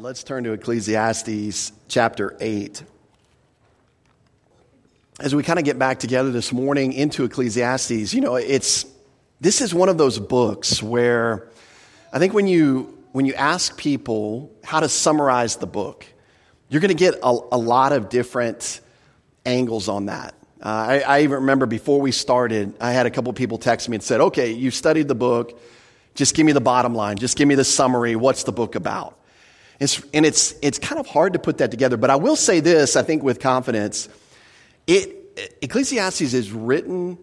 Let's turn to Ecclesiastes chapter 8. As we kind of get back together this morning into Ecclesiastes, you know, it's this is one of those books where I think when you when you ask people how to summarize the book, you're going to get a, a, lot of different angles on that. Uh, I, I even remember before we started, I had a couple people text me and said, "Okay, you've studied the book. Just give me the bottom line. Just give me the summary. What's the book about?" It's, and it's, it's kind of hard to put that together. But I will say this, I think with confidence. It, Ecclesiastes is written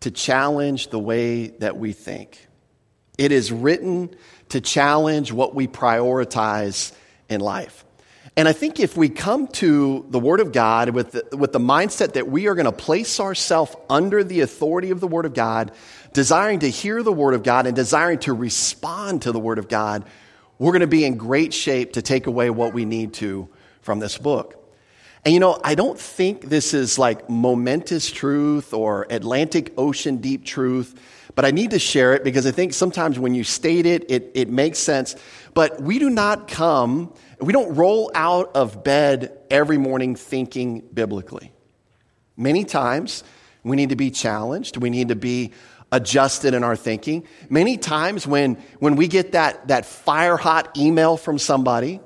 to challenge the way that we think. It is written to challenge what we prioritize in life. And I think if we come to the Word of God with the, with the mindset that we are going to place ourselves under the authority of the Word of God, desiring to hear the Word of God and desiring to respond to the Word of God, we're going to be in great shape to take away what we need to from this book. And you know, I don't think this is like momentous truth or Atlantic Ocean deep truth, but I need to share it because I think sometimes when you state it, it, it makes sense. But we do not come, we don't roll out of bed every morning thinking biblically. Many times we need to be challenged, we need to be adjusted in our thinking. Many times when, when we get that, that fire hot email from somebody,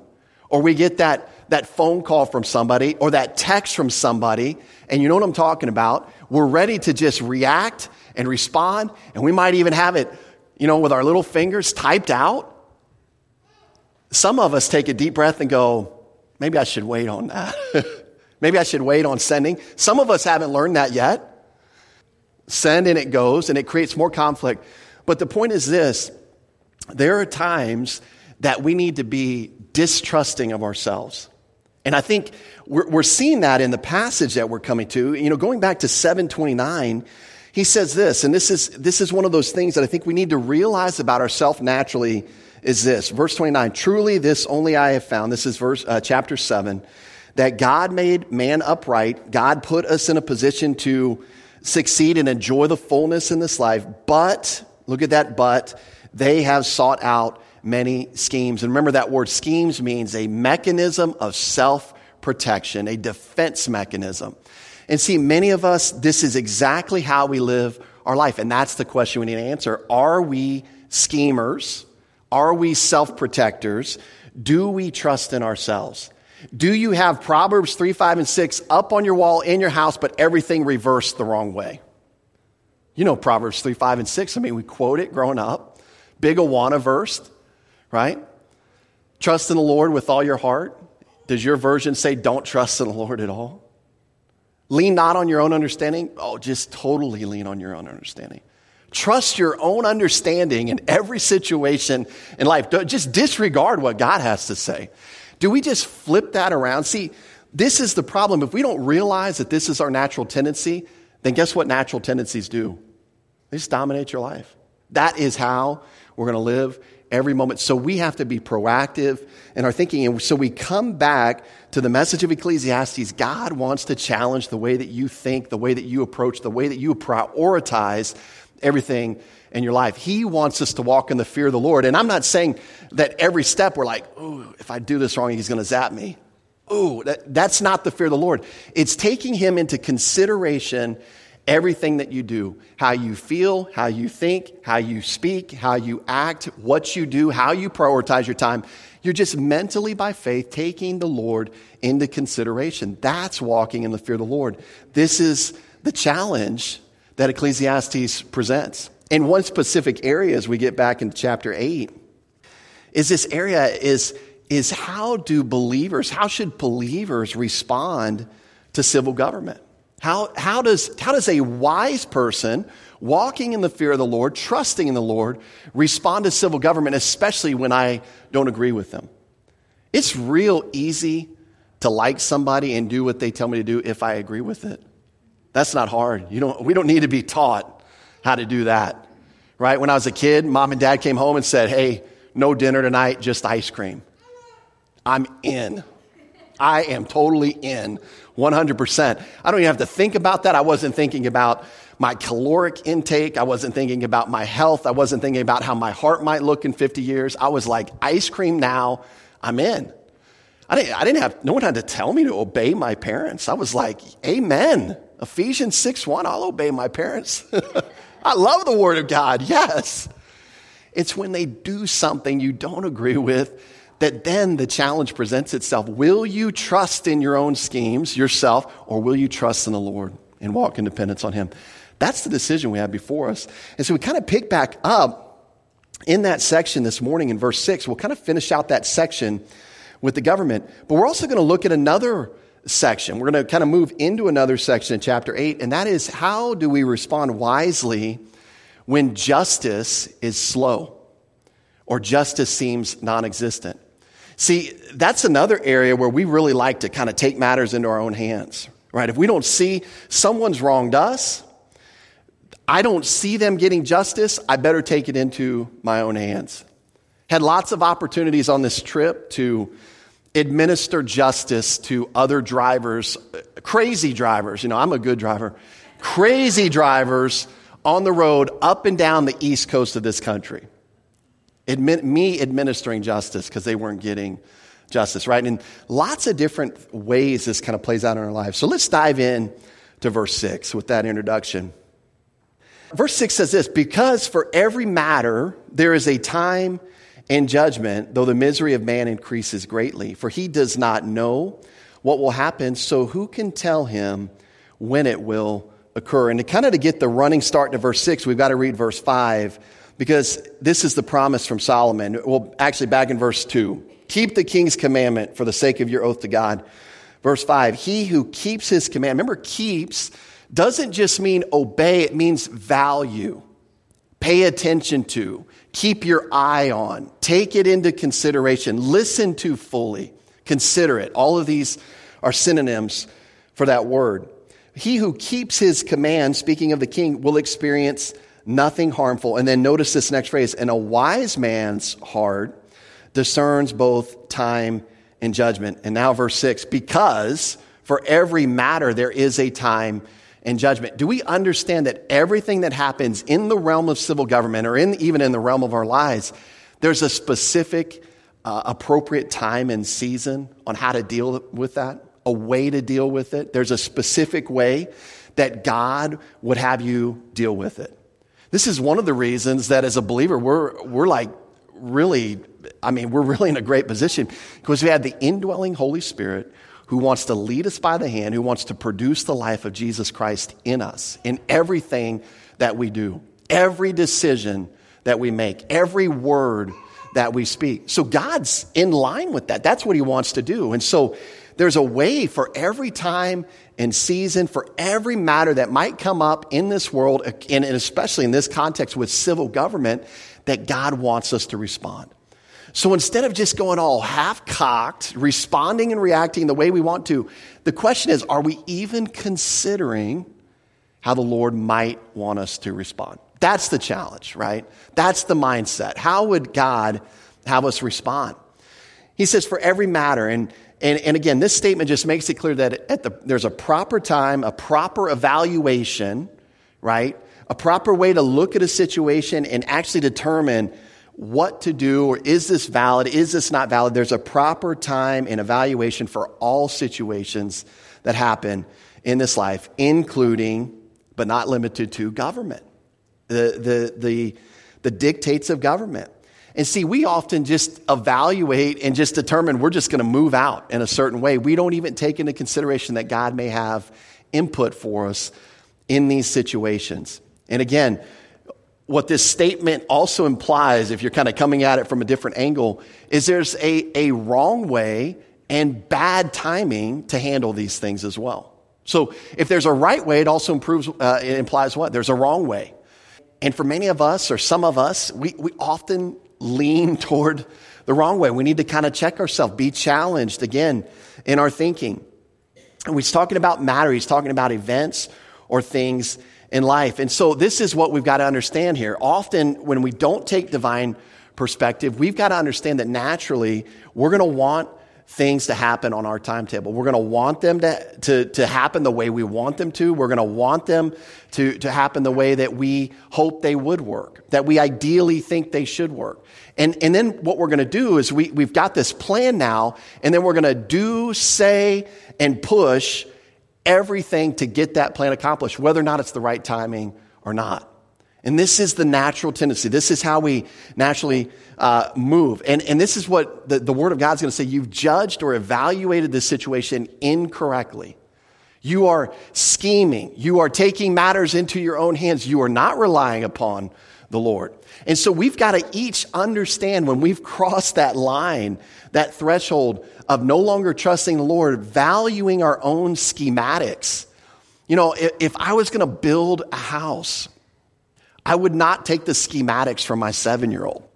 or we get that, that phone call from somebody, or that text from somebody, and you know what I'm talking about, we're ready to just react and respond, and we might even have it, you know, with our little fingers typed out. Some of us take a deep breath and go, maybe I should wait on that. maybe I should wait on sending. Some of us haven't learned that yet send and it goes and it creates more conflict. But the point is this there are times that we need to be distrusting of ourselves. And I think we're, we're seeing that in the passage that we're coming to. You know, going back to 729, he says this, and this is, this is one of those things that I think we need to realize about ourselves naturally is this. Verse 29, truly this only I have found. This is verse, uh, chapter 7, that God made man upright. God put us in a position to succeed and enjoy the fullness in this life, but, look at that but, they have sought out many schemes. And remember that word schemes means a mechanism of self protection, a defense mechanism. And see, many of us, this is exactly how we live our life. And that's the question we need to answer. Are we schemers? Are we self protectors? Do we trust in ourselves? Do you have Proverbs 3, 5, and 6 up on your wall in your house, but everything reversed the wrong way? You know Proverbs 3, 5, and 6. I mean, we quote it growing up. Big Awana verse, right? Trust in the Lord with all your heart. Does your version say don't trust in the Lord at all? Lean not on your own understanding. Oh, just totally lean on your own understanding. Trust your own understanding in every situation in life. Just disregard what God has to say. Do we just flip that around? See, this is the problem. If we don't realize that this is our natural tendency, then guess what natural tendencies do? They just dominate your life. That is how we're going to live every moment. So we have to be proactive in our thinking. And so we come back to the message of Ecclesiastes. God wants to challenge the way that you think, the way that you approach, the way that you prioritize everything in your life. He wants us to walk in the fear of the Lord. And I'm not saying that every step we're like, ooh, if I do this wrong, he's going to zap me. Ooh, that, that's not the fear of the Lord. It's taking him into consideration everything that you do how you feel, how you think, how you speak, how you act, what you do, how you prioritize your time. You're just mentally by faith taking the Lord into consideration. That's walking in the fear of the Lord. This is the challenge that Ecclesiastes presents. In one specific area, as we get back into chapter 8, is this area is, is how do believers, how should believers respond to civil government? How, how, does, how does a wise person walking in the fear of the Lord, trusting in the Lord, respond to civil government, especially when I don't agree with them? It's real easy to like somebody and do what they tell me to do if I agree with it. That's not hard. You don't, we don't need to be taught how to do that. Right? When I was a kid, mom and dad came home and said, Hey, no dinner tonight, just ice cream. I'm in. I am totally in 100%. I don't even have to think about that. I wasn't thinking about my caloric intake. I wasn't thinking about my health. I wasn't thinking about how my heart might look in 50 years. I was like, ice cream now, I'm in. I didn't, I didn't have, no one had to tell me to obey my parents. I was like, Amen. Ephesians 6 1, I'll obey my parents. I love the Word of God, yes. It's when they do something you don't agree with that then the challenge presents itself. Will you trust in your own schemes, yourself, or will you trust in the Lord and walk in dependence on Him? That's the decision we have before us. And so we kind of pick back up in that section this morning in verse 6. We'll kind of finish out that section with the government, but we're also going to look at another section. We're going to kind of move into another section in chapter 8, and that is how do we respond wisely when justice is slow or justice seems non existent? See, that's another area where we really like to kind of take matters into our own hands, right? If we don't see someone's wronged us, I don't see them getting justice, I better take it into my own hands. Had lots of opportunities on this trip to administer justice to other drivers, crazy drivers. You know, I'm a good driver. Crazy drivers on the road up and down the east coast of this country. Admit, me administering justice because they weren't getting justice, right? And lots of different ways this kind of plays out in our lives. So let's dive in to verse 6 with that introduction. Verse 6 says this Because for every matter there is a time and judgment, though the misery of man increases greatly. For he does not know what will happen, so who can tell him when it will occur? And to kind of to get the running start to verse 6, we've got to read verse 5 because this is the promise from Solomon. Well, actually, back in verse 2 keep the king's commandment for the sake of your oath to God. Verse 5 He who keeps his command, remember, keeps doesn't just mean obey, it means value, pay attention to, keep your eye on, take it into consideration, listen to fully, consider it. All of these are synonyms for that word. He who keeps his command, speaking of the king, will experience nothing harmful. And then notice this next phrase and a wise man's heart discerns both time and judgment. And now, verse six, because for every matter there is a time and judgment. Do we understand that everything that happens in the realm of civil government or in, even in the realm of our lives, there's a specific, uh, appropriate time and season on how to deal with that, a way to deal with it? There's a specific way that God would have you deal with it. This is one of the reasons that as a believer, we're, we're like really, I mean, we're really in a great position because we have the indwelling Holy Spirit who wants to lead us by the hand, who wants to produce the life of Jesus Christ in us, in everything that we do, every decision that we make, every word that we speak. So God's in line with that. That's what He wants to do. And so there's a way for every time and season, for every matter that might come up in this world, and especially in this context with civil government, that God wants us to respond. So instead of just going all half cocked, responding and reacting the way we want to, the question is are we even considering how the Lord might want us to respond? That's the challenge, right? That's the mindset. How would God have us respond? He says, for every matter, and and, and again, this statement just makes it clear that at the, there's a proper time, a proper evaluation, right? A proper way to look at a situation and actually determine what to do or is this valid, is this not valid. There's a proper time and evaluation for all situations that happen in this life, including, but not limited to, government, the, the, the, the dictates of government. And see, we often just evaluate and just determine we're just going to move out in a certain way. We don't even take into consideration that God may have input for us in these situations. And again, what this statement also implies, if you're kind of coming at it from a different angle, is there's a, a wrong way and bad timing to handle these things as well. So if there's a right way, it also improves, uh, it implies what? There's a wrong way. And for many of us, or some of us, we, we often lean toward the wrong way. We need to kind of check ourselves, be challenged again in our thinking. And he's talking about matter, he's talking about events or things in life. And so this is what we've got to understand here. Often when we don't take divine perspective, we've got to understand that naturally we're going to want things to happen on our timetable. We're going to want them to, to, to happen the way we want them to. We're going to want them to, to happen the way that we hope they would work, that we ideally think they should work. And, and then what we're going to do is we, we've got this plan now, and then we're going to do, say, and push everything to get that plan accomplished, whether or not it's the right timing or not. And this is the natural tendency. This is how we naturally uh, move. And, and this is what the, the Word of God is going to say. You've judged or evaluated the situation incorrectly. You are scheming. You are taking matters into your own hands. You are not relying upon the Lord. And so we've got to each understand when we've crossed that line, that threshold of no longer trusting the Lord, valuing our own schematics. You know, if, if I was going to build a house, I would not take the schematics from my seven year old.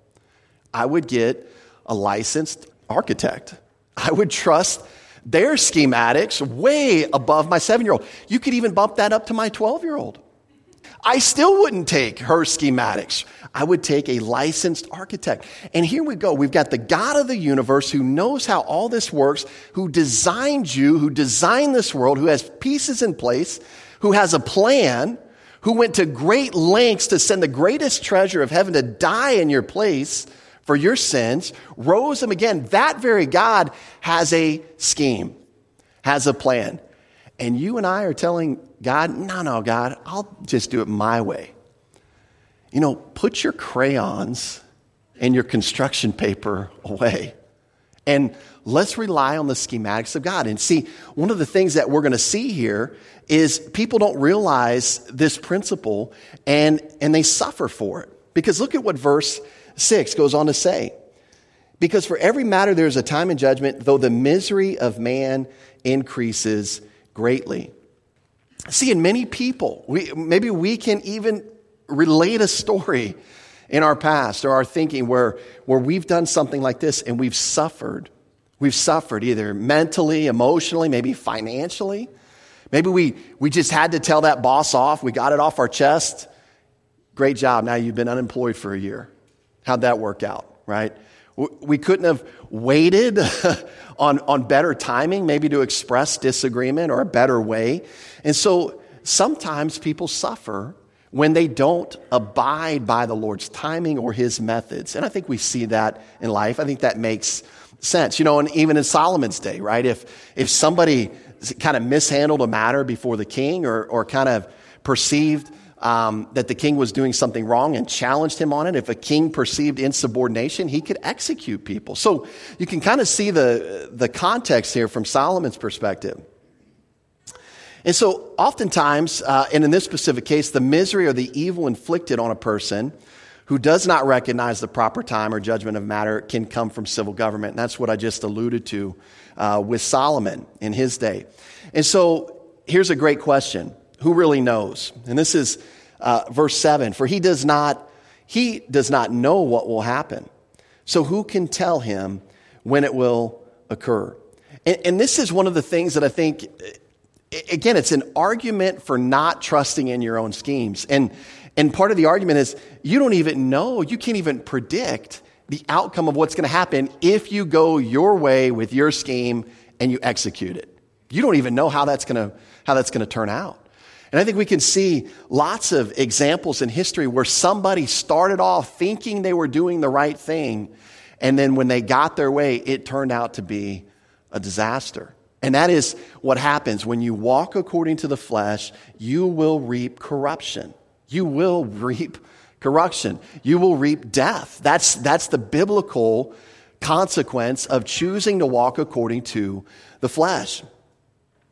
I would get a licensed architect. I would trust their schematics way above my seven year old. You could even bump that up to my 12 year old. I still wouldn't take her schematics. I would take a licensed architect. And here we go. We've got the God of the universe who knows how all this works, who designed you, who designed this world, who has pieces in place, who has a plan, who went to great lengths to send the greatest treasure of heaven to die in your place for your sins, rose him again. That very God has a scheme, has a plan. And you and I are telling God, no, no, God, I'll just do it my way. You know, put your crayons and your construction paper away. And let's rely on the schematics of God. And see, one of the things that we're going to see here is people don't realize this principle and, and they suffer for it. Because look at what verse 6 goes on to say. Because for every matter there is a time and judgment, though the misery of man increases greatly. See, in many people, we, maybe we can even relate a story in our past or our thinking where, where we've done something like this and we've suffered. We've suffered either mentally, emotionally, maybe financially. Maybe we, we just had to tell that boss off. We got it off our chest. Great job. Now you've been unemployed for a year. How'd that work out, right? We couldn't have waited on, on better timing, maybe to express disagreement or a better way. And so sometimes people suffer when they don't abide by the Lord's timing or his methods. And I think we see that in life. I think that makes sense. You know, and even in Solomon's day, right? If, if somebody kind of mishandled a matter before the king or, or kind of perceived um, that the king was doing something wrong and challenged him on it, if a king perceived insubordination, he could execute people. So you can kind of see the, the context here from Solomon's perspective. And so, oftentimes, uh, and in this specific case, the misery or the evil inflicted on a person who does not recognize the proper time or judgment of matter can come from civil government. And that's what I just alluded to uh, with Solomon in his day. And so, here's a great question Who really knows? And this is uh, verse 7 For he does not. He does not know what will happen. So, who can tell him when it will occur? And, and this is one of the things that I think again, it's an argument for not trusting in your own schemes. And, and part of the argument is you don't even know, you can't even predict the outcome of what's going to happen if you go your way with your scheme and you execute it. You don't even know how that's going to, how that's going to turn out. And I think we can see lots of examples in history where somebody started off thinking they were doing the right thing, and then when they got their way, it turned out to be a disaster. And that is what happens when you walk according to the flesh, you will reap corruption. You will reap corruption. You will reap death. That's, that's the biblical consequence of choosing to walk according to the flesh.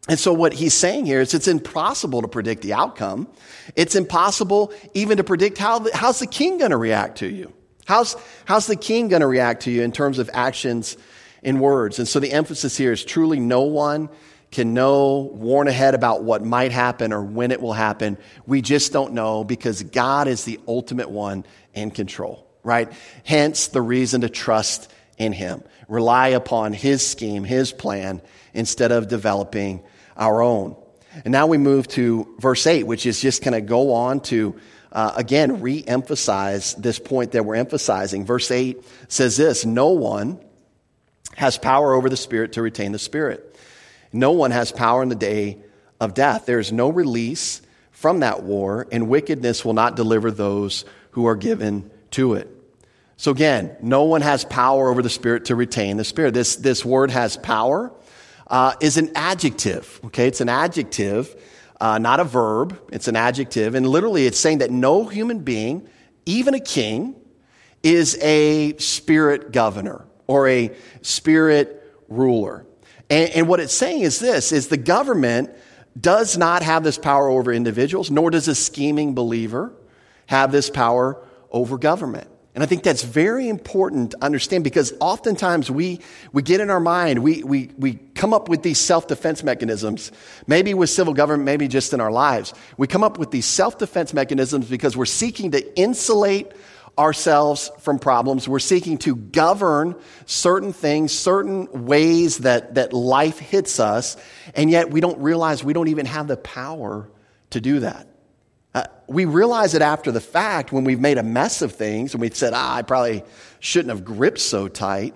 And so, what he's saying here is it's impossible to predict the outcome. It's impossible even to predict how the, how's the king going to react to you. How's, how's the king going to react to you in terms of actions and words. And so the emphasis here is truly no one can know, warn ahead about what might happen or when it will happen. We just don't know because God is the ultimate one in control, right? Hence the reason to trust in Him. Rely upon His scheme, His plan, instead of developing our own. And now we move to verse 8, which is just going to go on to, uh, again, re emphasize this point that we're emphasizing. Verse 8 says this No one has power over the spirit to retain the spirit. No one has power in the day of death. There is no release from that war, and wickedness will not deliver those who are given to it. So again, no one has power over the spirit to retain the spirit. This, this word has power, uh, is an adjective. Okay, it's an adjective, uh, not a verb. It's an adjective. And literally, it's saying that no human being, even a king, is a spirit governor or a spirit ruler. And, and what it's saying is this, is the government does not have this power over individuals, nor does a scheming believer have this power over government. And I think that's very important to understand because oftentimes we, we get in our mind, we, we, we come up with these self defense mechanisms, maybe with civil government, maybe just in our lives. We come up with these self defense mechanisms because we're seeking to insulate ourselves from problems. We're seeking to govern certain things, certain ways that, that life hits us, and yet we don't realize we don't even have the power to do that. Uh, we realize it after the fact when we've made a mess of things and we've said, ah, I probably shouldn't have gripped so tight.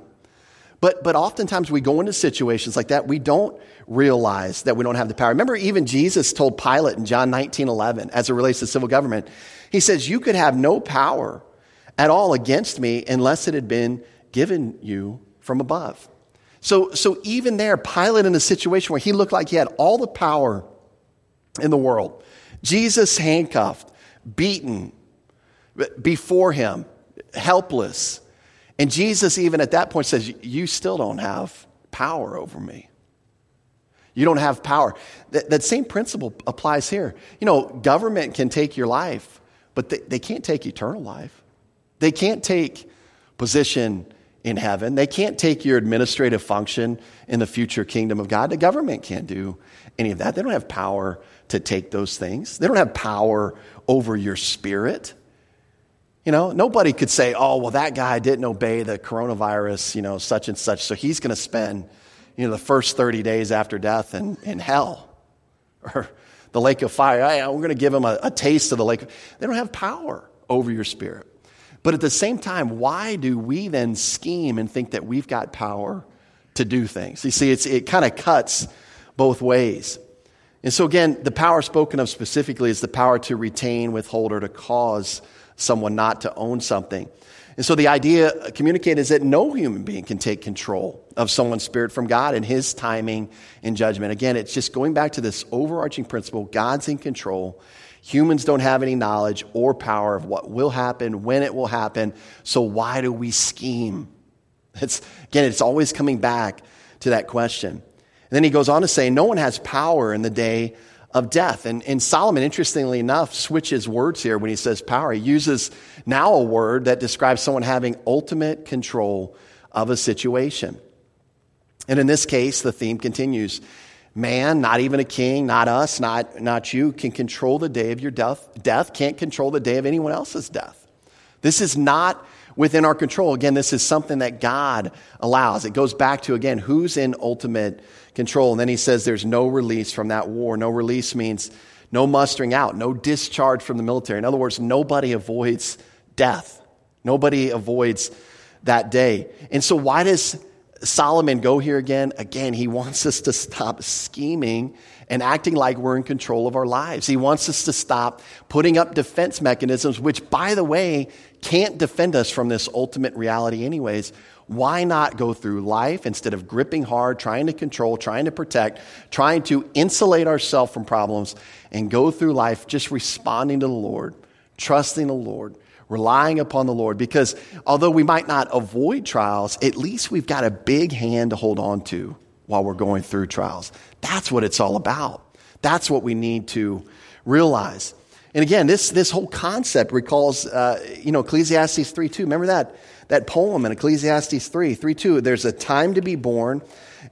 But, but oftentimes we go into situations like that, we don't realize that we don't have the power. Remember, even Jesus told Pilate in John 19 11, as it relates to civil government, he says, You could have no power at all against me unless it had been given you from above. So, so even there, Pilate in a situation where he looked like he had all the power in the world, Jesus handcuffed, beaten before him, helpless. And Jesus, even at that point, says, You still don't have power over me. You don't have power. That, that same principle applies here. You know, government can take your life, but they, they can't take eternal life. They can't take position in heaven. They can't take your administrative function in the future kingdom of God. The government can't do any of that. They don't have power to take those things. They don't have power over your spirit. You know, nobody could say, oh, well, that guy didn't obey the coronavirus, you know, such and such, so he's going to spend, you know, the first 30 days after death in, in hell or the lake of fire. Hey, we're going to give him a, a taste of the lake. They don't have power over your spirit. But at the same time, why do we then scheme and think that we've got power to do things? You see, it kind of cuts both ways. And so, again, the power spoken of specifically is the power to retain, withhold, or to cause someone not to own something. And so, the idea communicated is that no human being can take control of someone's spirit from God and his timing and judgment. Again, it's just going back to this overarching principle God's in control. Humans don't have any knowledge or power of what will happen, when it will happen. So, why do we scheme? It's, again, it's always coming back to that question. And then he goes on to say, No one has power in the day of death. And, and Solomon, interestingly enough, switches words here when he says power. He uses now a word that describes someone having ultimate control of a situation. And in this case, the theme continues. Man, not even a king, not us, not, not you, can control the day of your death. Death can't control the day of anyone else's death. This is not within our control. Again, this is something that God allows. It goes back to, again, who's in ultimate control. And then he says there's no release from that war. No release means no mustering out, no discharge from the military. In other words, nobody avoids death. Nobody avoids that day. And so, why does Solomon go here again? Again, he wants us to stop scheming and acting like we're in control of our lives. He wants us to stop putting up defense mechanisms, which, by the way, can't defend us from this ultimate reality, anyways. Why not go through life instead of gripping hard, trying to control, trying to protect, trying to insulate ourselves from problems, and go through life just responding to the Lord, trusting the Lord, relying upon the Lord? Because although we might not avoid trials, at least we've got a big hand to hold on to while we're going through trials. That's what it's all about. That's what we need to realize. And again, this, this whole concept recalls, uh, you know, Ecclesiastes 3 2. Remember that? That poem in Ecclesiastes 3, 3 2. There's a time to be born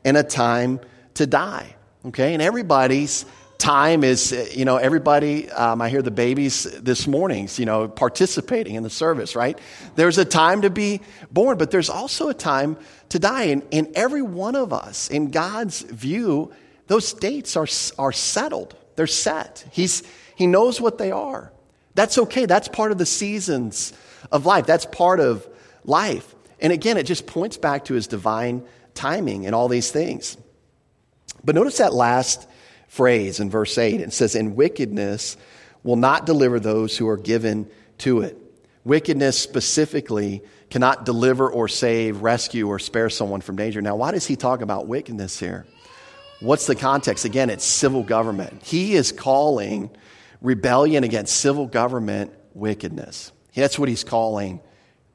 and a time to die. Okay? And everybody's time is, you know, everybody, um, I hear the babies this morning, you know, participating in the service, right? There's a time to be born, but there's also a time to die. And, and every one of us, in God's view, those dates are, are settled. They're set. He's, he knows what they are. That's okay. That's part of the seasons of life. That's part of life. And again, it just points back to his divine timing and all these things. But notice that last phrase in verse 8. It says, And wickedness will not deliver those who are given to it. Wickedness specifically cannot deliver or save, rescue, or spare someone from danger. Now, why does he talk about wickedness here? What's the context? Again, it's civil government. He is calling rebellion against civil government wickedness. That's what he's calling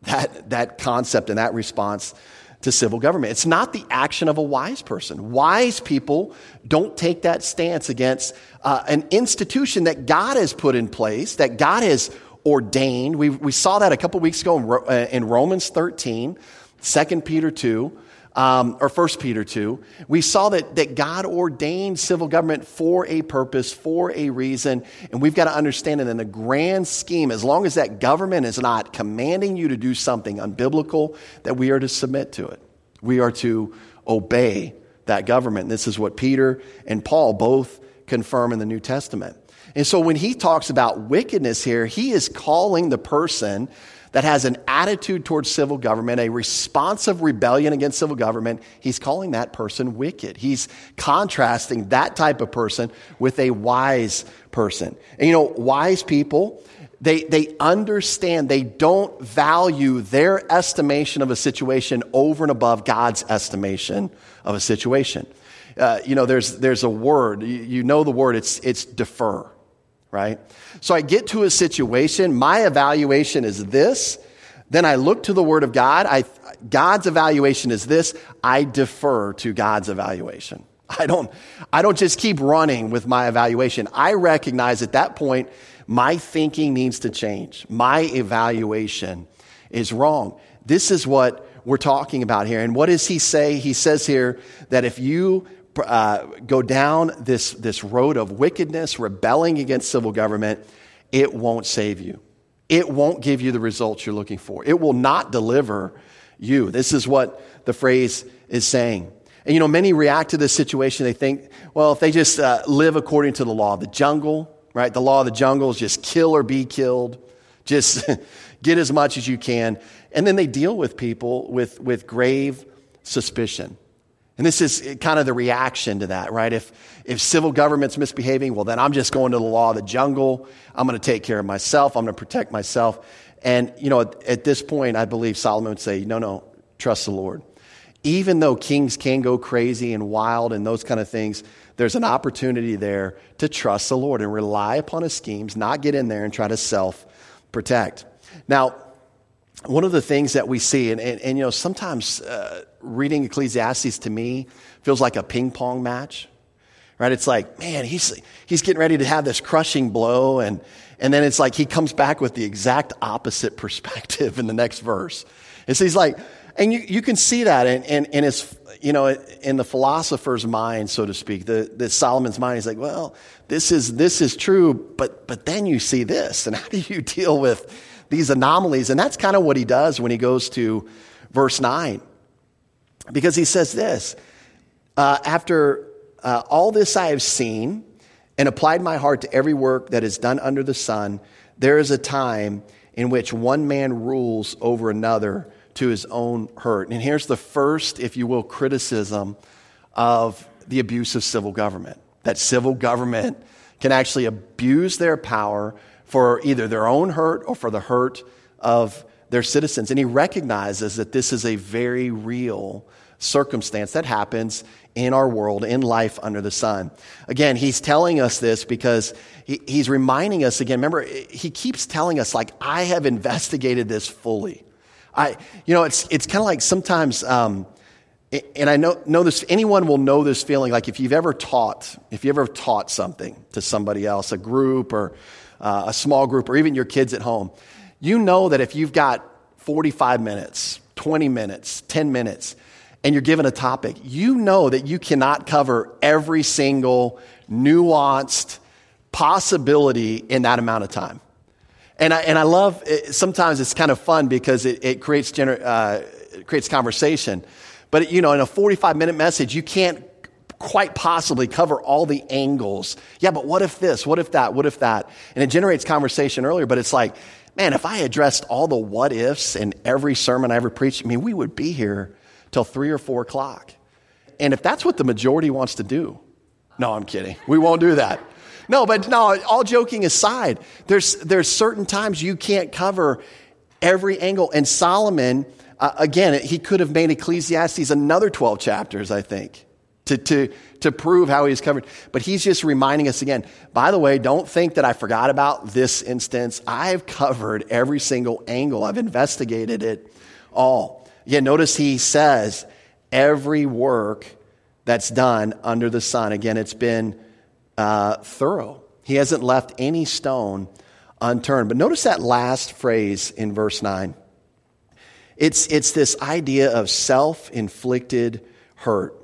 that, that concept and that response to civil government. It's not the action of a wise person. Wise people don't take that stance against uh, an institution that God has put in place, that God has ordained. We, we saw that a couple weeks ago in, uh, in Romans 13, 2 Peter 2 um, or 1 Peter 2, we saw that, that God ordained civil government for a purpose, for a reason, and we've got to understand it in the grand scheme, as long as that government is not commanding you to do something unbiblical, that we are to submit to it. We are to obey that government. This is what Peter and Paul both confirm in the New Testament. And so when he talks about wickedness here, he is calling the person that has an attitude towards civil government, a responsive rebellion against civil government, he's calling that person wicked. He's contrasting that type of person with a wise person. And you know, wise people, they, they understand, they don't value their estimation of a situation over and above God's estimation of a situation. Uh, you know, there's, there's a word, you, you know the word, it's, it's defer right? So I get to a situation, my evaluation is this, then I look to the Word of God. I, God's evaluation is this. I defer to God's evaluation. I don't, I don't just keep running with my evaluation. I recognize at that point, my thinking needs to change. My evaluation is wrong. This is what we're talking about here. And what does he say? He says here that if you uh, go down this, this road of wickedness, rebelling against civil government, it won't save you. It won't give you the results you're looking for. It will not deliver you. This is what the phrase is saying. And you know, many react to this situation. They think, well, if they just uh, live according to the law of the jungle, right? The law of the jungle is just kill or be killed. Just get as much as you can. And then they deal with people with, with grave suspicion. And this is kind of the reaction to that, right? If, if civil government's misbehaving, well, then I'm just going to the law of the jungle. I'm going to take care of myself. I'm going to protect myself. And, you know, at, at this point, I believe Solomon would say, no, no, trust the Lord. Even though kings can go crazy and wild and those kind of things, there's an opportunity there to trust the Lord and rely upon his schemes, not get in there and try to self protect. Now, one of the things that we see, and, and, and you know, sometimes uh, reading Ecclesiastes to me feels like a ping pong match, right? It's like, man, he's, he's getting ready to have this crushing blow, and, and then it's like he comes back with the exact opposite perspective in the next verse. And so he's like, and you, you can see that in, in, in his, you know, in the philosopher's mind, so to speak, the, the Solomon's mind. He's like, well, this is, this is true, but, but then you see this, and how do you deal with these anomalies. And that's kind of what he does when he goes to verse 9. Because he says this uh, After uh, all this I have seen and applied my heart to every work that is done under the sun, there is a time in which one man rules over another to his own hurt. And here's the first, if you will, criticism of the abuse of civil government that civil government can actually abuse their power for either their own hurt or for the hurt of their citizens. And he recognizes that this is a very real circumstance that happens in our world, in life under the sun. Again, he's telling us this because he, he's reminding us again. Remember, he keeps telling us, like, I have investigated this fully. I, you know, it's, it's kind of like sometimes, um, and I know, know this, anyone will know this feeling like if you've ever taught, if you ever taught something to somebody else, a group or uh, a small group, or even your kids at home, you know that if you've got 45 minutes, 20 minutes, 10 minutes, and you're given a topic, you know that you cannot cover every single nuanced possibility in that amount of time. And I, and I love, it, sometimes it's kind of fun because it, it creates, gener, uh, it creates conversation. But, you know, in a 45 minute message, you can't quite possibly cover all the angles. Yeah, but what if this? What if that? What if that? And it generates conversation earlier, but it's like, man, if I addressed all the what ifs in every sermon I ever preached, I mean, we would be here till three or four o'clock. And if that's what the majority wants to do, no, I'm kidding. We won't do that. No, but no, all joking aside, there's, there's certain times you can't cover every angle. And Solomon, uh, again, he could have made Ecclesiastes another 12 chapters, I think, to, to, to prove how he's covered. But he's just reminding us again, by the way, don't think that I forgot about this instance. I've covered every single angle. I've investigated it all. Yeah, notice he says, every work that's done under the sun. Again, it's been uh, thorough. He hasn't left any stone unturned. But notice that last phrase in verse 9. It's, it's this idea of self inflicted hurt.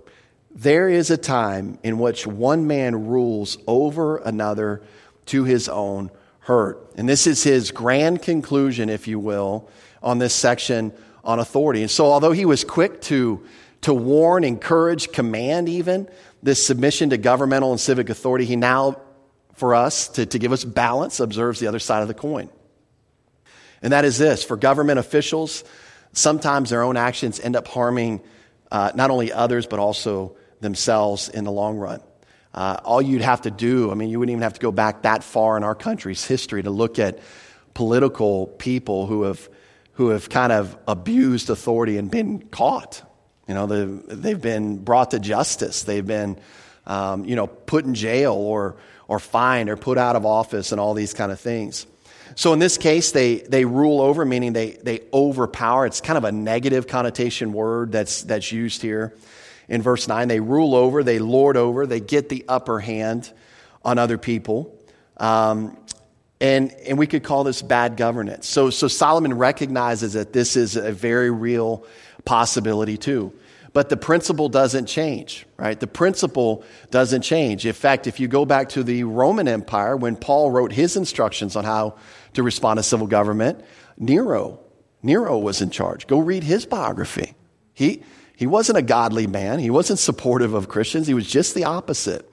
There is a time in which one man rules over another to his own hurt. And this is his grand conclusion, if you will, on this section on authority. And so, although he was quick to, to warn, encourage, command even this submission to governmental and civic authority, he now, for us, to, to give us balance, observes the other side of the coin. And that is this for government officials, sometimes their own actions end up harming uh, not only others, but also themselves in the long run. Uh, all you'd have to do, I mean, you wouldn't even have to go back that far in our country's history to look at political people who have, who have kind of abused authority and been caught. You know, they've, they've been brought to justice. They've been, um, you know, put in jail or, or fined or put out of office and all these kind of things. So in this case, they, they rule over, meaning they, they overpower. It's kind of a negative connotation word that's, that's used here in verse 9. They rule over, they lord over, they get the upper hand on other people. Um, and, and we could call this bad governance. So, so Solomon recognizes that this is a very real possibility too. But the principle doesn't change, right? The principle doesn't change. In fact, if you go back to the Roman Empire, when Paul wrote his instructions on how to respond to civil government, Nero, Nero was in charge. Go read his biography. He, he wasn't a godly man. He wasn't supportive of Christians. He was just the opposite.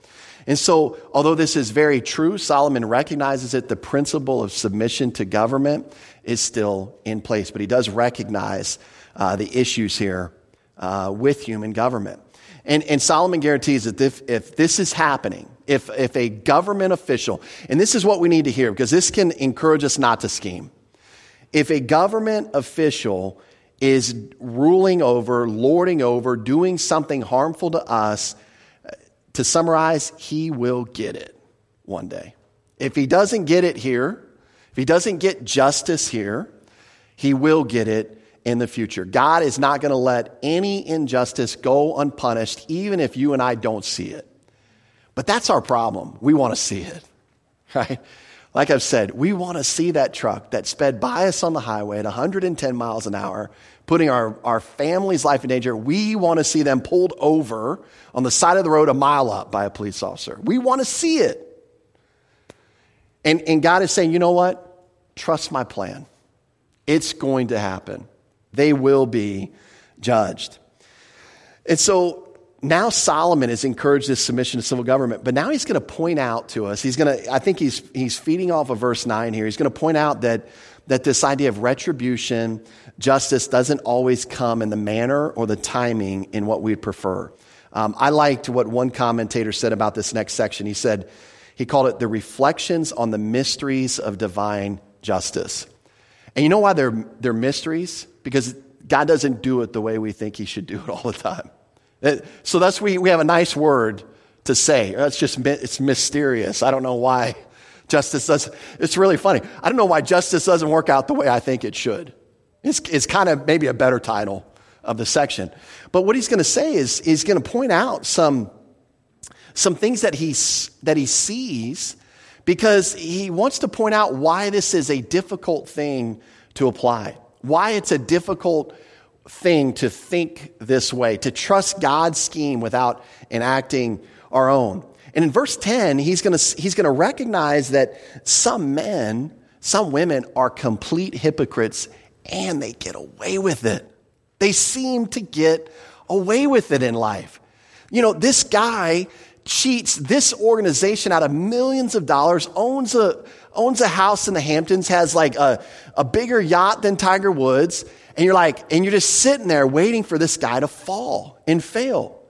And so, although this is very true, Solomon recognizes it, the principle of submission to government is still in place. But he does recognize uh, the issues here uh, with human government. And, and Solomon guarantees that if, if this is happening, if, if a government official, and this is what we need to hear because this can encourage us not to scheme. If a government official is ruling over, lording over, doing something harmful to us, to summarize, he will get it one day. If he doesn't get it here, if he doesn't get justice here, he will get it in the future. God is not going to let any injustice go unpunished, even if you and I don't see it. But that's our problem. We want to see it, right? Like I've said, we want to see that truck that sped by us on the highway at 110 miles an hour, putting our, our family's life in danger. We want to see them pulled over on the side of the road a mile up by a police officer. We want to see it. And, and God is saying, you know what? Trust my plan. It's going to happen. They will be judged. And so now Solomon has encouraged this submission to civil government, but now he's going to point out to us, he's going to, I think he's, he's feeding off of verse 9 here. He's going to point out that, that this idea of retribution, justice doesn't always come in the manner or the timing in what we'd prefer. Um, I liked what one commentator said about this next section. He said, he called it the reflections on the mysteries of divine justice. And you know why they're, they're mysteries? Because God doesn't do it the way we think he should do it all the time. Uh, so that's we, we have a nice word to say. That's just it's mysterious. I don't know why justice does. It's really funny. I don't know why justice doesn't work out the way I think it should. It's, it's kind of maybe a better title of the section. But what he's going to say is he's going to point out some some things that he that he sees because he wants to point out why this is a difficult thing to apply. Why it's a difficult thing to think this way, to trust God's scheme without enacting our own. And in verse 10, he's going he's going to recognize that some men, some women are complete hypocrites and they get away with it. They seem to get away with it in life. You know, this guy cheats this organization out of millions of dollars, owns a, owns a house in the Hamptons, has like a, a bigger yacht than Tiger Woods, And you're like, and you're just sitting there waiting for this guy to fall and fail.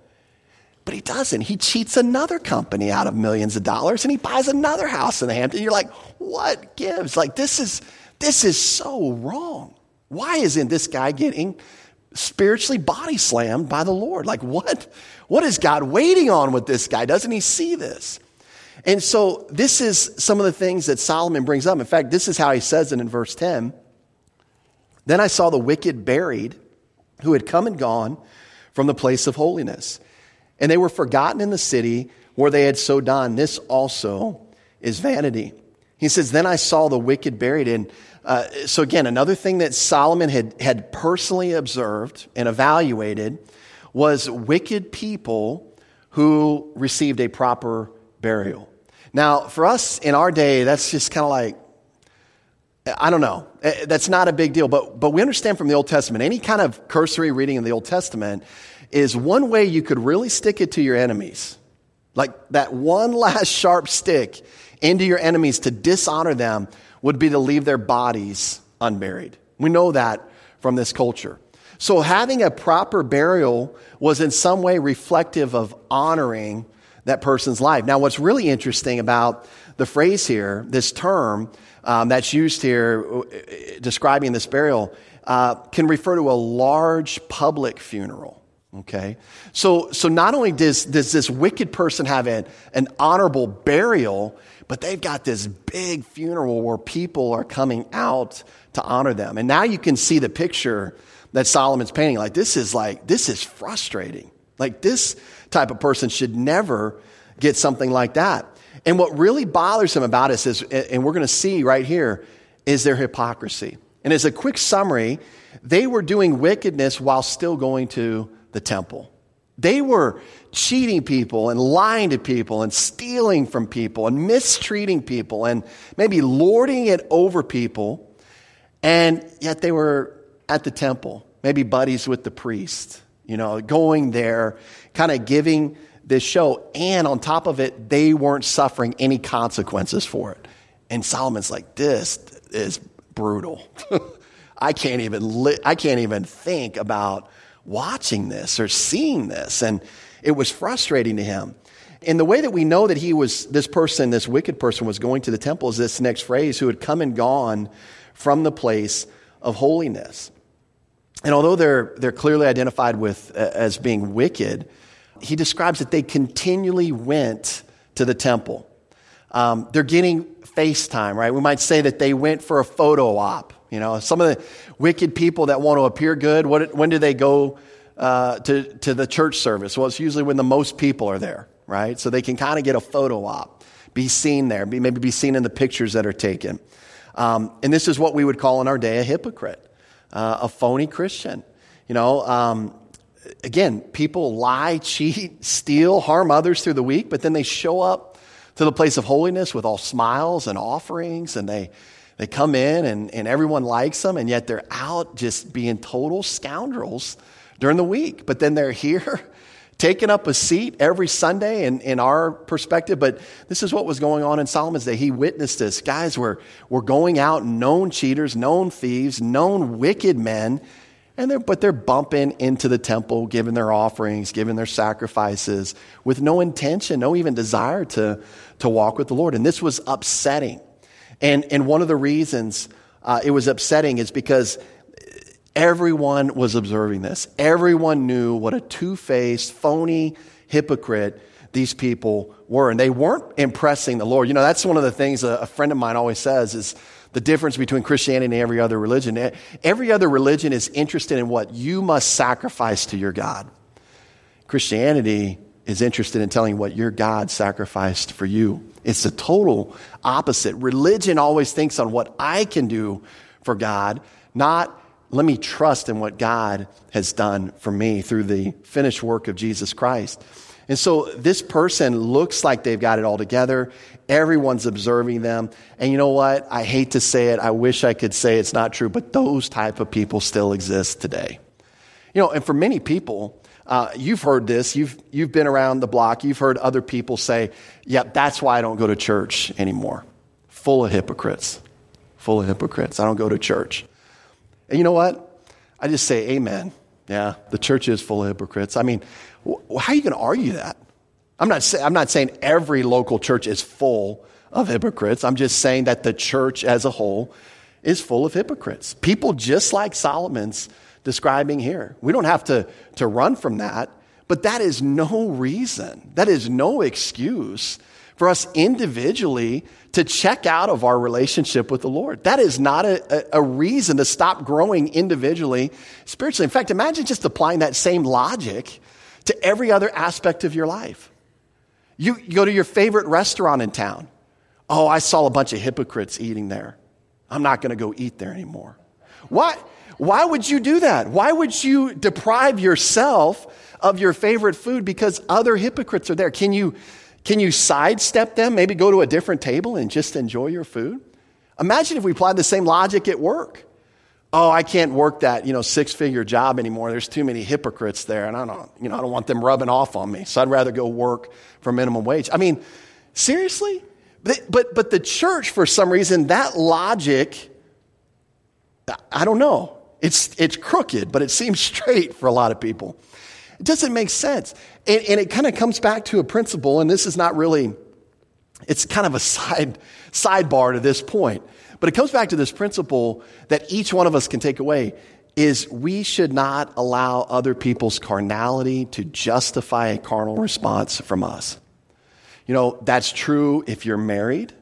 But he doesn't. He cheats another company out of millions of dollars and he buys another house in the Hamptons. You're like, what gives? Like, this is, this is so wrong. Why isn't this guy getting spiritually body slammed by the Lord? Like, what, what is God waiting on with this guy? Doesn't he see this? And so, this is some of the things that Solomon brings up. In fact, this is how he says it in verse 10. Then I saw the wicked buried who had come and gone from the place of holiness and they were forgotten in the city where they had so done. This also is vanity. He says, Then I saw the wicked buried. And uh, so, again, another thing that Solomon had, had personally observed and evaluated was wicked people who received a proper burial. Now, for us in our day, that's just kind of like, I don't know. Eh, that's not a big deal. But, but we understand from the Old Testament, any kind of cursory reading in the Old Testament, is one way you could really stick it to your enemies. Like that one last sharp stick into your enemies to dishonor them would be to leave their bodies unburied. We know that from this culture. So having a proper burial was in some way reflective of honoring that person's life. Now, what's really interesting about the phrase here, this term um, that's used here uh, describing this burial, uh, can refer to a large public funeral. Okay? So, so not only does, does this wicked person have an, an honorable burial, but they've got this big funeral where people are coming out to honor them. And now you can see the picture that Solomon's painting. Like, this is like, this is frustrating. Like, this type of person should never get something like that. And what really bothers them about us is, and we're going to see right here, is their hypocrisy. And as a quick summary, they were doing wickedness while still going to the temple. They were cheating people and lying to people and stealing from people and mistreating people and maybe lording it over people. And yet they were at the temple, maybe buddies with the priest, you know, going there, kind of giving this show. And on top of it, they weren't suffering any consequences for it. And Solomon's like, this is brutal. I can't even li- I can't even think about watching this or seeing this. And it was frustrating to him. And the way that we know that he was, this person, this wicked person, was going to the temple is this next phrase who had come and gone from the place of holiness. And although they're, they're clearly identified with uh, as being wicked, he describes that they continually went to the temple. Um, they're getting FaceTime, right? We might say that they went for a photo op. You know, some of the wicked people that want to appear good, what, when do they go uh, to, to the church service? Well, it's usually when the most people are there, right? So they can kind of get a photo op, be seen there, be, maybe be seen in the pictures that are taken. Um, and this is what we would call in our day a hypocrite, uh, a phony Christian. You know, um, again, people lie, cheat, steal, harm others through the week, but then they show up to the place of holiness with all smiles and offerings, and they they come in and, and everyone likes them, and yet they're out just being total scoundrels during the week. But then they're here taking up a seat every Sunday in, in our perspective. But this is what was going on in Solomon's day. He witnessed this. Guys were, were going out, known cheaters, known thieves, known wicked men. And they're, but they're bumping into the temple, giving their offerings, giving their sacrifices with no intention, no even desire to, to walk with the Lord. And this was upsetting. And, and one of the reasons uh, it was upsetting is because everyone was observing this. Everyone knew what a two faced, phony hypocrite these people were. And they weren't impressing the Lord. You know, that's one of the things a, a friend of mine always says is the difference between Christianity and every other religion. Every other religion is interested in what you must sacrifice to your God. Christianity is interested in telling what your God sacrificed for you. It's the total opposite. Religion always thinks on what I can do for God, not let me trust in what God has done for me through the finished work of Jesus Christ. And so this person looks like they've got it all together. Everyone's observing them. And you know what? I hate to say it. I wish I could say it's not true, but those type of people still exist today. You know, and for many people, uh, you've heard this. You've, you've been around the block. You've heard other people say, yeah, that's why I don't go to church anymore. Full of hypocrites. Full of hypocrites. I don't go to church. And you know what? I just say, Amen. Yeah, the church is full of hypocrites. I mean, how are you going to argue that? I'm not, say, I'm not saying every local church is full of hypocrites. I'm just saying that the church as a whole is full of hypocrites. People just like Solomon's describing here. We don't have to, to run from that, but that is no reason, that is no excuse for us individually to check out of our relationship with the Lord. That is not a, a, reason to stop growing individually spiritually. In fact, imagine just applying that same logic to every other aspect of your life. You, you go to your favorite restaurant in town. Oh, I saw a bunch of hypocrites eating there. I'm not going to go eat there anymore. Why? Why would you do that? Why would you deprive yourself of your favorite food because other hypocrites are there? Can you, can you sidestep them? Maybe go to a different table and just enjoy your food? Imagine if we applied the same logic at work. Oh, I can't work that, you know, six-figure job anymore. There's too many hypocrites there, and I don't, you know, I don't want them rubbing off on me. So I'd rather go work for minimum wage. I mean, seriously? But, but, but the church, for some reason, that logic, I don't know. It's, it's crooked, but it seems straight for a lot of people. It doesn't make sense. And, and it kind of comes back to a principle, and this is not really, it's kind of a side, sidebar to this point. But it comes back to this principle that each one of us can take away is we should not allow other people's carnality to justify a carnal response from us. You know, that's true if you're married.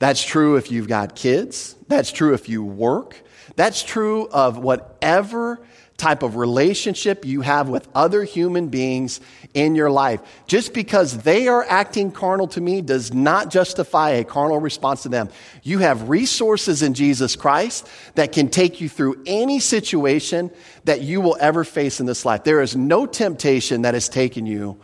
That's true if you've got kids. That's true if you work. That's true of whatever type of relationship you have with other human beings in your life. Just because they are acting carnal to me does not justify a carnal response to them. You have resources in Jesus Christ that can take you through any situation that you will ever face in this life. There is no temptation that has taken you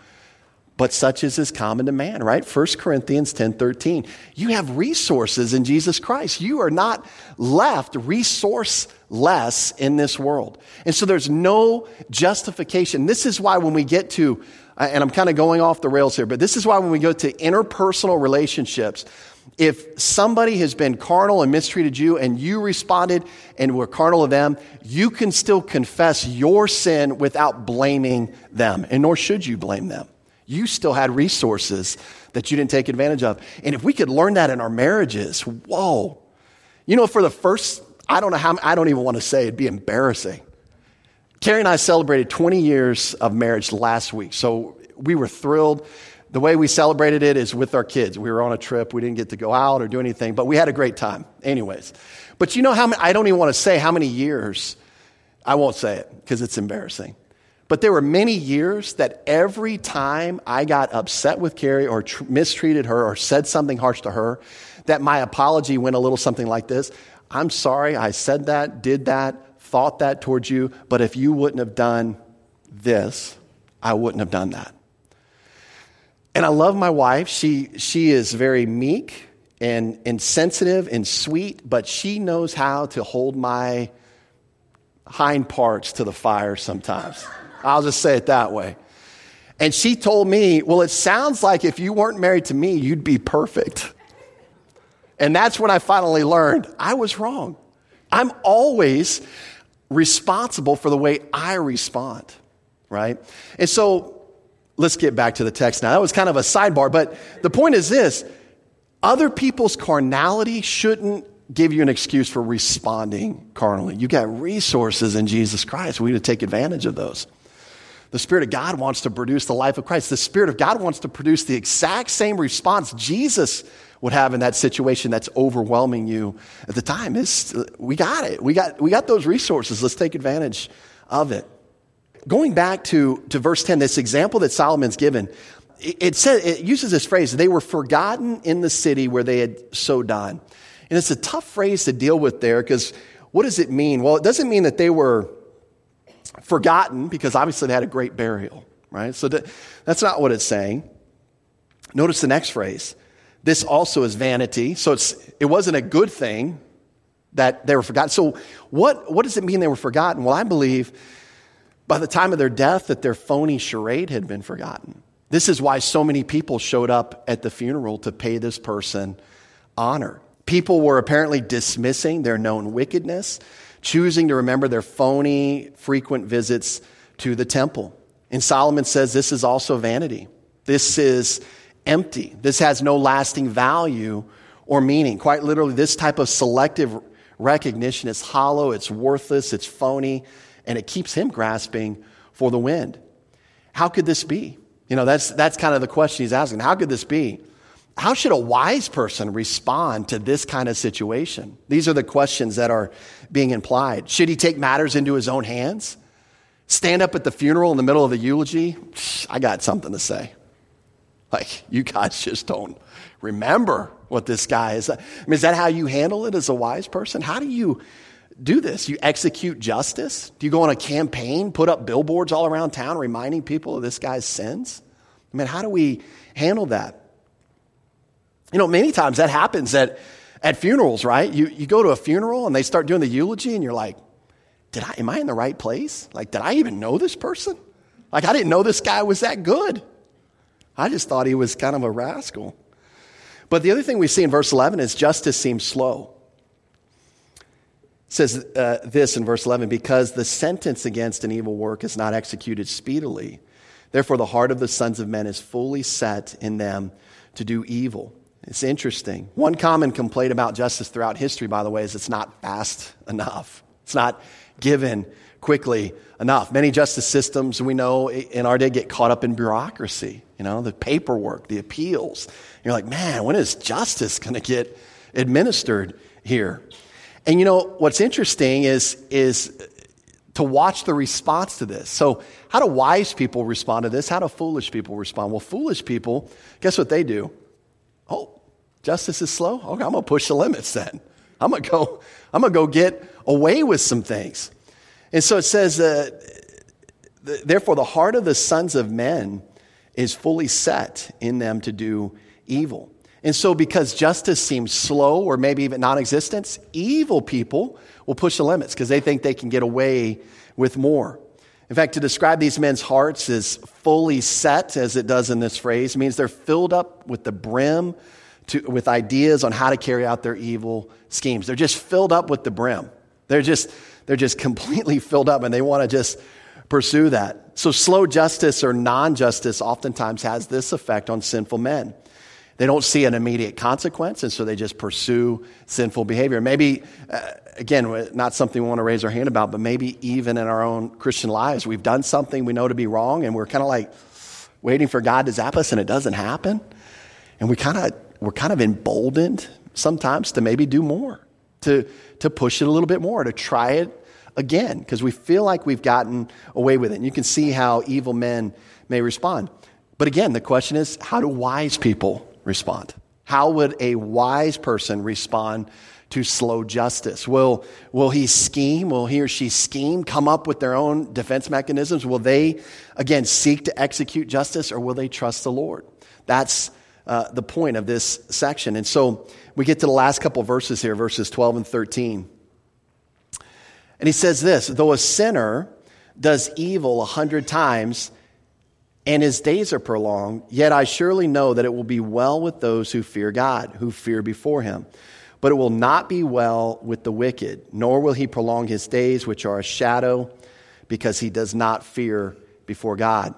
but such as is common to man, right? 1 Corinthians 10 13. You have resources in Jesus Christ. You are not left resourceless in this world. And so there's no justification. This is why when we get to, uh, and I'm kind of going off the rails here, but this is why when we go to interpersonal relationships, if somebody has been carnal and mistreated you and you responded and were carnal of them, you can still confess your sin without blaming them. And nor should you blame them. You still had resources that you didn't take advantage of. And if we could learn that in our marriages, whoa. You know, for the first, I don't know how, I don't even want to say it'd be embarrassing. Carrie and I celebrated 20 years of marriage last week. So we were thrilled. The way we celebrated it is with our kids. We were on a trip. We didn't get to go out or do anything, but we had a great time, anyways. But you know how many, I don't even want to say how many years. I won't say it because it's embarrassing. But there were many years that every time I got upset with Carrie or tr- mistreated her or said something harsh to her, that my apology went a little something like this I'm sorry, I said that, did that, thought that towards you, but if you wouldn't have done this, I wouldn't have done that. And I love my wife. She, she is very meek and, and sensitive and sweet, but she knows how to hold my hind parts to the fire sometimes. I'll just say it that way. And she told me, Well, it sounds like if you weren't married to me, you'd be perfect. And that's when I finally learned I was wrong. I'm always responsible for the way I respond, right? And so let's get back to the text now. That was kind of a sidebar, but the point is this other people's carnality shouldn't give you an excuse for responding carnally. You got resources in Jesus Christ. We need to take advantage of those. The Spirit of God wants to produce the life of Christ. The Spirit of God wants to produce the exact same response Jesus would have in that situation that's overwhelming you at the time. It's, we got it. We got, we got those resources. Let's take advantage of it. Going back to, to verse 10, this example that Solomon's given, it, it, says, it uses this phrase, they were forgotten in the city where they had so done. And it's a tough phrase to deal with there because what does it mean? Well, it doesn't mean that they were forgotten because obviously they had a great burial, right? So that's not what it's saying. Notice the next phrase. This also is vanity. So it's, it wasn't a good thing that they were forgotten. So what, what does it mean they were forgotten? Well, I believe by the time of their death that their phony charade had been forgotten. This is why so many people showed up at the funeral to pay this person honor. People were apparently dismissing their known wickedness choosing to remember their phony, frequent visits to the temple. And Solomon says this is also vanity. This is empty. This has no lasting value or meaning. Quite literally, this type of selective recognition is hollow, it's worthless, it's phony, and it keeps him grasping for the wind. How could this be? You know, that's, that's kind of the question he's asking. How could this be? How should a wise person respond to this kind of situation? These are the questions that are being implied. Should he take matters into his own hands? Stand up at the funeral in the middle of the eulogy? I got something to say. Like, you guys just don't remember what this guy is. I mean, is that how you handle it as a wise person? How do you do this? You execute justice? Do you go on a campaign, put up billboards all around town reminding people of this guy's sins? I mean, how do we handle that? You know, many times that happens at, at funerals, right? You, you go to a funeral and they start doing the eulogy and you're like, did I, am I in the right place? Like, did I even know this person? Like, I didn't know this guy was that good. I just thought he was kind of a rascal. But the other thing we see in verse 11 is justice seems slow. It says uh, this in verse 11 because the sentence against an evil work is not executed speedily. Therefore, the heart of the sons of men is fully set in them to do evil. It's interesting. One common complaint about justice throughout history, by the way, is it's not fast enough. It's not given quickly enough. Many justice systems, we know in our day, get caught up in bureaucracy, you know, the paperwork, the appeals. You're like, man, when is justice going to get administered here? And you know, what's interesting is, is to watch the response to this. So, how do wise people respond to this? How do foolish people respond? Well, foolish people, guess what they do? Oh, justice is slow? Okay, I'm going to push the limits then. I'm going to go, I'm going to go get away with some things. And so it says, uh, therefore, the heart of the sons of men is fully set in them to do evil. And so, because justice seems slow or maybe even non existent, evil people will push the limits because they think they can get away with more. In fact, to describe these men's hearts as fully set, as it does in this phrase, means they're filled up with the brim to, with ideas on how to carry out their evil schemes. They're just filled up with the brim. They're just, they're just completely filled up and they want to just pursue that. So, slow justice or non justice oftentimes has this effect on sinful men. They don't see an immediate consequence, and so they just pursue sinful behavior. Maybe, uh, again, not something we want to raise our hand about, but maybe even in our own Christian lives, we've done something we know to be wrong, and we're kind of like waiting for God to zap us, and it doesn't happen. And we kind of we're kind of emboldened sometimes to maybe do more, to, to push it a little bit more, to try it again, because we feel like we've gotten away with it. And you can see how evil men may respond. But again, the question is how do wise people respond? How would a wise person respond to slow justice? Will, will he scheme? Will he or she scheme, come up with their own defense mechanisms? Will they, again, seek to execute justice or will they trust the Lord? That's uh, the point of this section. And so we get to the last couple verses here, verses 12 and 13. And he says this Though a sinner does evil a hundred times and his days are prolonged, yet I surely know that it will be well with those who fear God, who fear before him. But it will not be well with the wicked, nor will he prolong his days, which are a shadow, because he does not fear before God.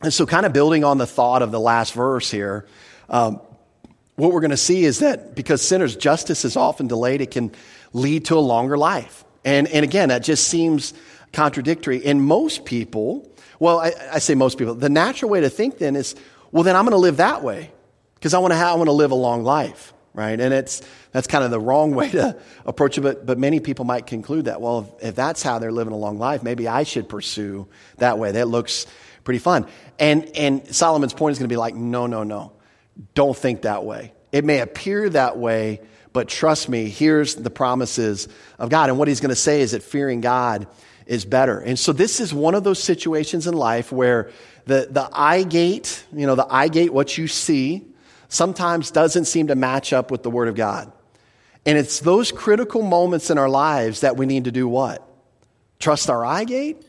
And so, kind of building on the thought of the last verse here, um, what we're going to see is that because sinners' justice is often delayed, it can lead to a longer life. And, and again, that just seems contradictory. And most people, well, I, I say most people, the natural way to think then is, well, then I'm going to live that way because I want to I want to live a long life, right? And it's that's kind of the wrong way to approach it. But but many people might conclude that well, if, if that's how they're living a long life, maybe I should pursue that way. That looks pretty fun. And, and Solomon's point is going to be like, no, no, no. Don't think that way. It may appear that way, but trust me, here's the promises of God. And what he's going to say is that fearing God is better. And so this is one of those situations in life where the, the eye gate, you know, the eye gate, what you see, sometimes doesn't seem to match up with the Word of God. And it's those critical moments in our lives that we need to do what? Trust our eye gate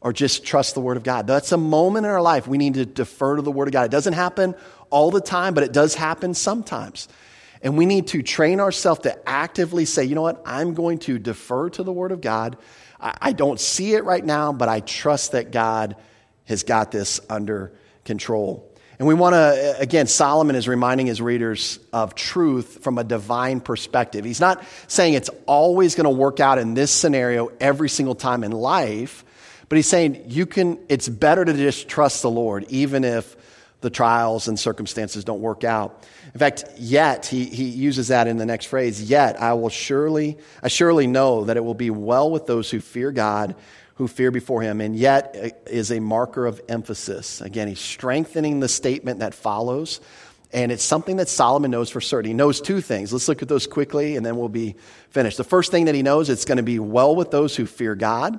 or just trust the Word of God. That's a moment in our life we need to defer to the Word of God. It doesn't happen all the time, but it does happen sometimes. And we need to train ourselves to actively say, you know what, I'm going to defer to the Word of God. I, don't see it right now, but I trust that God has got this under control. And we want to, again, Solomon is reminding his readers of truth from a divine perspective. He's not saying it's always going to work out in this scenario every single time in life, but he's saying you can, it's better to just trust the Lord, even if the trials and circumstances don't work out. In fact, yet, he, he uses that in the next phrase, yet I will surely, I surely know that it will be well with those who fear God who fear before him, and yet uh, is a marker of emphasis. Again, he's strengthening the statement that follows, and it's something that Solomon knows for certain. He knows two things. Let's look at those quickly, and then we'll be finished. The first thing that he knows, it's going to be well with those who fear God,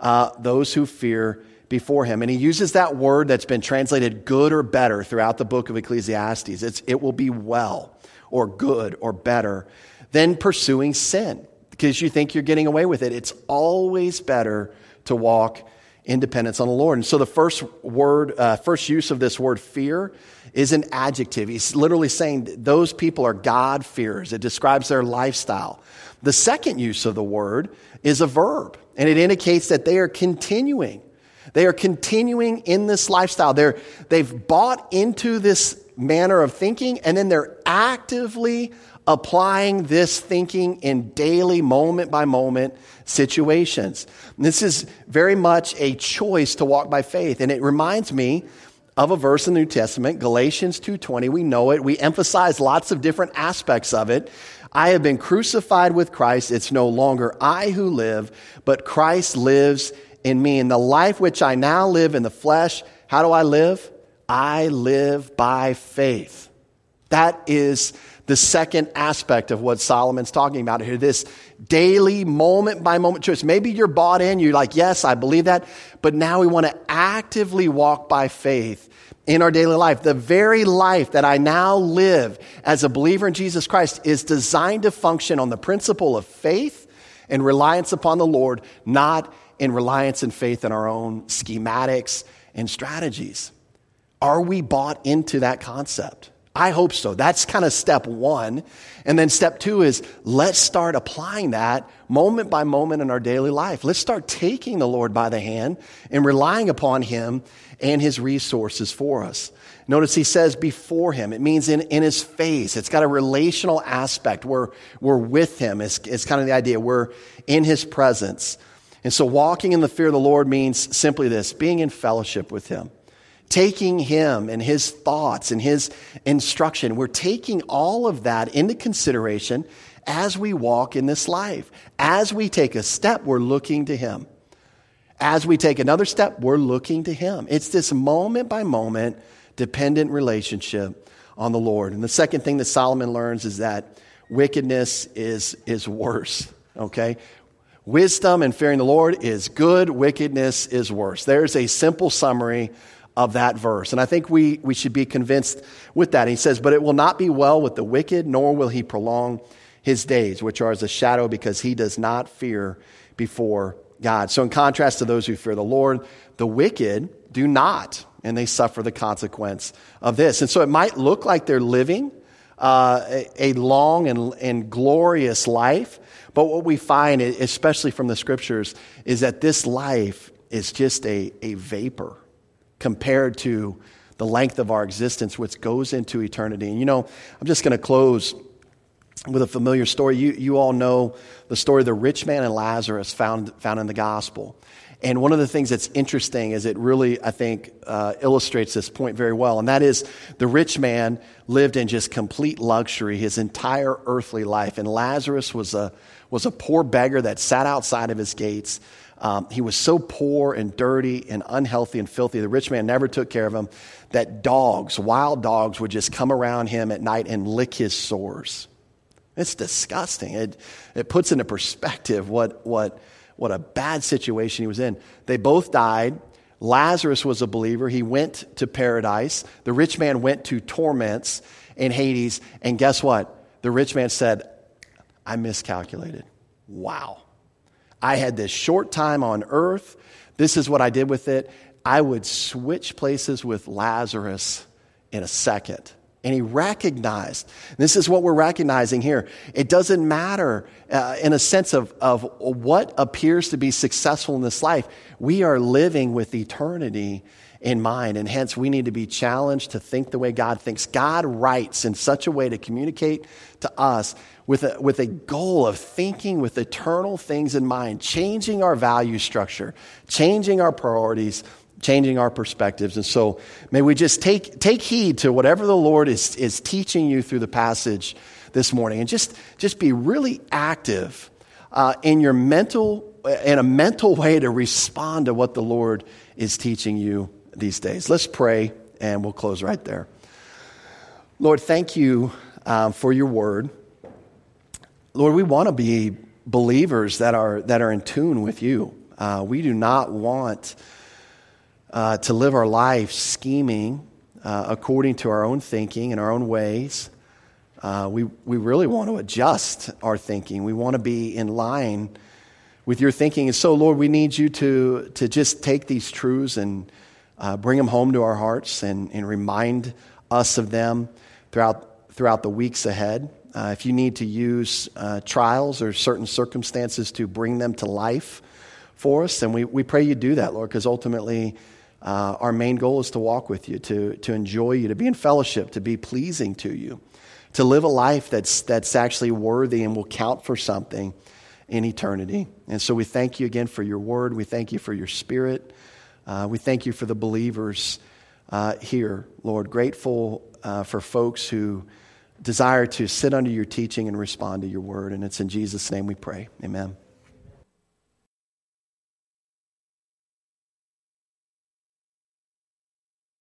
uh, those who fear before him. And he uses that word that's been translated good or better throughout the book of Ecclesiastes. It's, it will be well or good or better than pursuing sin because you think you're getting away with it. It's always better to walk in dependence on the Lord. And so the first word, uh, first use of this word fear is an adjective. He's literally saying those people are God fears. It describes their lifestyle. The second use of the word is a verb, and it indicates that they are continuing. They are continuing in this lifestyle. They're, they've bought into this manner of thinking, and then they're actively applying this thinking in daily, moment by moment situations. This is very much a choice to walk by faith. And it reminds me of a verse in the New Testament, Galatians 2:20. We know it. We emphasize lots of different aspects of it. I have been crucified with Christ. It's no longer I who live, but Christ lives in me. In the life which I now live in the flesh, how do I live? I live by faith. That is the second aspect of what Solomon's talking about here this daily, moment by moment choice. Maybe you're bought in, you're like, yes, I believe that, but now we want to actively walk by faith in our daily life. The very life that I now live as a believer in Jesus Christ is designed to function on the principle of faith and reliance upon the Lord, not in reliance and faith in our own schematics and strategies. Are we bought into that concept? I hope so. That's kind of step one. And then step two is let's start applying that moment by moment in our daily life. Let's start taking the Lord by the hand and relying upon Him and His resources for us. Notice he says before Him. It means in, in His face. It's got a relational aspect. We're, we're with Him. It's, it's kind of the idea. We're in His presence. And so walking in the fear of the Lord means simply this being in fellowship with Him taking him and his thoughts and his instruction. We're taking all of that into consideration as we walk in this life. As we take a step, we're looking to him. As we take another step, we're looking to him. It's this moment by moment dependent relationship on the Lord. And the second thing that Solomon learns is that wickedness is, is worse. Okay? Wisdom and fearing the Lord is good, wickedness is worse. There's a simple summary of that verse. And I think we, we should be convinced with that. He says, But it will not be well with the wicked, nor will he prolong his days, which are as a shadow, because he does not fear before God. So, in contrast to those who fear the Lord, the wicked do not, and they suffer the consequence of this. And so, it might look like they're living uh, a, a, long and, and glorious life, but what we find, especially from the scriptures, is that this life is just a, a vapor compared to the length of our existence, which goes into eternity. And you know, I'm just going to close with a familiar story. You, you all know the story of the rich man and Lazarus found, found in the gospel. And one of the things that's interesting is it really, I think, uh, illustrates this point very well. And that is the rich man lived in just complete luxury his entire earthly life. And Lazarus was a, was a poor beggar that sat outside of his gates. Um, he was so poor and dirty and unhealthy and filthy. The rich man never took care of him that dogs, wild dogs, would just come around him at night and lick his sores. It's disgusting. It, it puts into perspective what, what, what a bad situation he was in. They both died. Lazarus was a believer. He went to paradise. The rich man went to torments in Hades. And guess what? The rich man said, I miscalculated. Wow. I had this short time on earth. This is what I did with it. I would switch places with Lazarus in a second. And he recognized, this is what we're recognizing here. It doesn't matter uh, in a sense of, of what appears to be successful in this life. We are living with eternity in mind. And hence, we need to be challenged to think the way God thinks. God writes in such a way to communicate to us with a, with a goal of thinking with eternal things in mind, changing our value structure, changing our priorities, changing our perspectives. And so may we just take, take heed to whatever the Lord is, is teaching you through the passage this morning and just, just be really active uh, in your mental, in a mental way to respond to what the Lord is teaching you these days. Let's pray and we'll close right there. Lord, thank you um, for your word. Lord, we want to be believers that are, that are in tune with you. Uh, we do not want uh, to live our life scheming uh, according to our own thinking and our own ways. Uh, we, we really want to adjust our thinking. We want to be in line with your thinking. And so, Lord, we need you to, to just take these truths and uh, bring them home to our hearts and, and remind us of them throughout, throughout the weeks ahead. Uh, if you need to use uh, trials or certain circumstances to bring them to life for us, then we, we pray you do that, Lord, because ultimately uh, our main goal is to walk with you, to, to enjoy you, to be in fellowship, to be pleasing to you, to live a life that's, that's actually worthy and will count for something in eternity. And so we thank you again for your word. We thank you for your spirit. Uh, we thank you for the believers uh, here, Lord. Grateful uh, for folks who desire to sit under your teaching and respond to your word. And it's in Jesus' name we pray. Amen.